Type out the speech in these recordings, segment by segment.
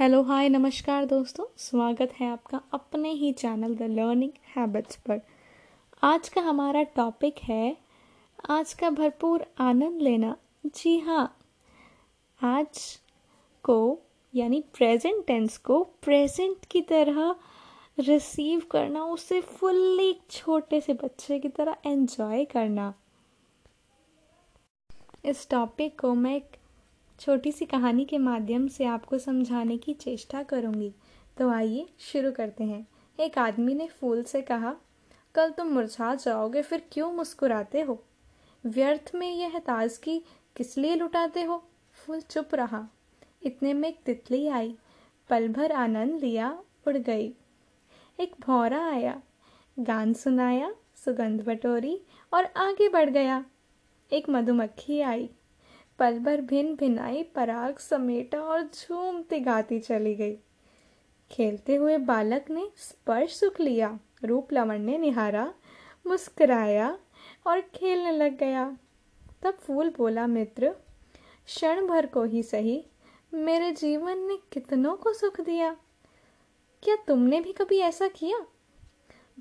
Hello, हाय, नमस्कार दोस्तों। स्वागत है आपका अपने ही चैनल द लर्निंग हैबिट्स पर। आज का हमारा टॉपिक है, आज का भरपूर आनंद लेना। जी हाँ आज को, यानी प्रेजेंट टेंस को प्रेजेंट की तरह रिसीव करना, उसे फुल्ली छोटे से बच्चे की तरह एंजॉय करना। इस टॉपिक को मैं एक छोटी सी कहानी के माध्यम से आपको समझाने की चेष्टा करूँगी। तो आइए शुरू करते हैं। एक आदमी ने फूल से कहा, कल तुम मुरझा जाओगे, फिर क्यों मुस्कुराते हो? व्यर्थ में यह ताजगी किस लिए लुटाते हो? फूल चुप रहा। इतने में एक तितली आई, पल भर आनंद लिया, उड़ गई। एक भौरा आया, गान सुनाया, सुगंध बटोरी और आगे बढ़ गया। एक मधुमक्खी आई पल भर भिन भिनाई पराग समेटा और झूमती गाती चली गई। खेलते हुए बालक ने स्पर्श सुख लिया, रूप लवण ने निहारा, मुस्कुराया और खेलने लग गया। तब फूल बोला, मित्र, क्षण भर को ही सही, मेरे जीवन ने कितनों को सुख दिया। क्या तुमने भी कभी ऐसा किया?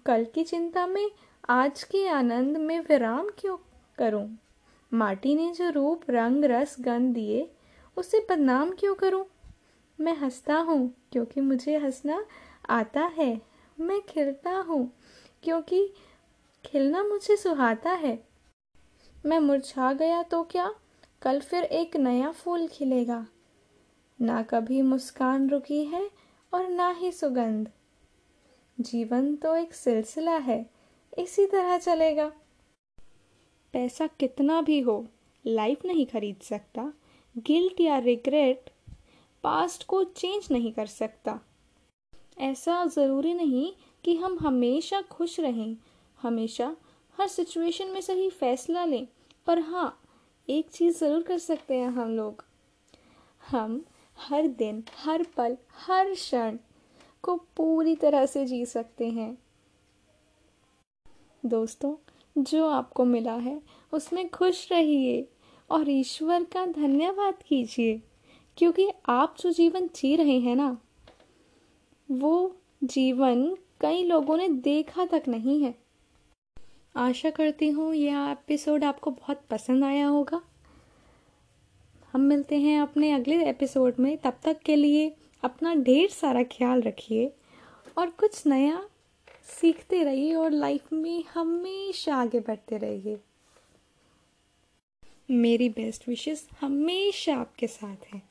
कल की चिंता में, आज के आनंद में विराम क्यों करूँ? माटी ने जो रूप, रंग, रस, गंध दिए, उसे बदनाम क्यों करूँ? मैं हंसता हूँ क्योंकि मुझे हंसना आता है। मैं खिलता हूँ क्योंकि खिलना मुझे सुहाता है। मैं मुरझा गया तो क्या? कल फिर एक नया फूल खिलेगा। ना कभी मुस्कान रुकी है और ना ही सुगंध। जीवन तो एक सिलसिला है। इसी तरह चलेगा। पैसा कितना भी हो लाइफ नहीं खरीद सकता गिल्ट या रिग्रेट पास्ट को चेंज नहीं कर सकता। ऐसा ज़रूरी नहीं कि हम हमेशा खुश रहें, हमेशा हर सिचुएशन में सही फैसला लें, पर हाँ एक चीज़ ज़रूर कर सकते हैं हम लोग। हम हर दिन, हर पल, हर क्षण को पूरी तरह से जी सकते हैं। दोस्तों जो आपको मिला है, उसमें खुश रहिए और ईश्वर का धन्यवाद कीजिए, क्योंकि आप जो जीवन जी रहे हैं ना, वो जीवन कई लोगों ने देखा तक नहीं है। आशा करती हूँ यह एपिसोड आपको बहुत पसंद आया होगा। हम मिलते हैं अपने अगले एपिसोड में, तब तक के लिए अपना ढेर सारा ख्याल रखिए और कुछ नया सीखते रहिए और लाइफ में हमेशा आगे बढ़ते रहिए। मेरी बेस्ट विशेस हमेशा आपके साथ है।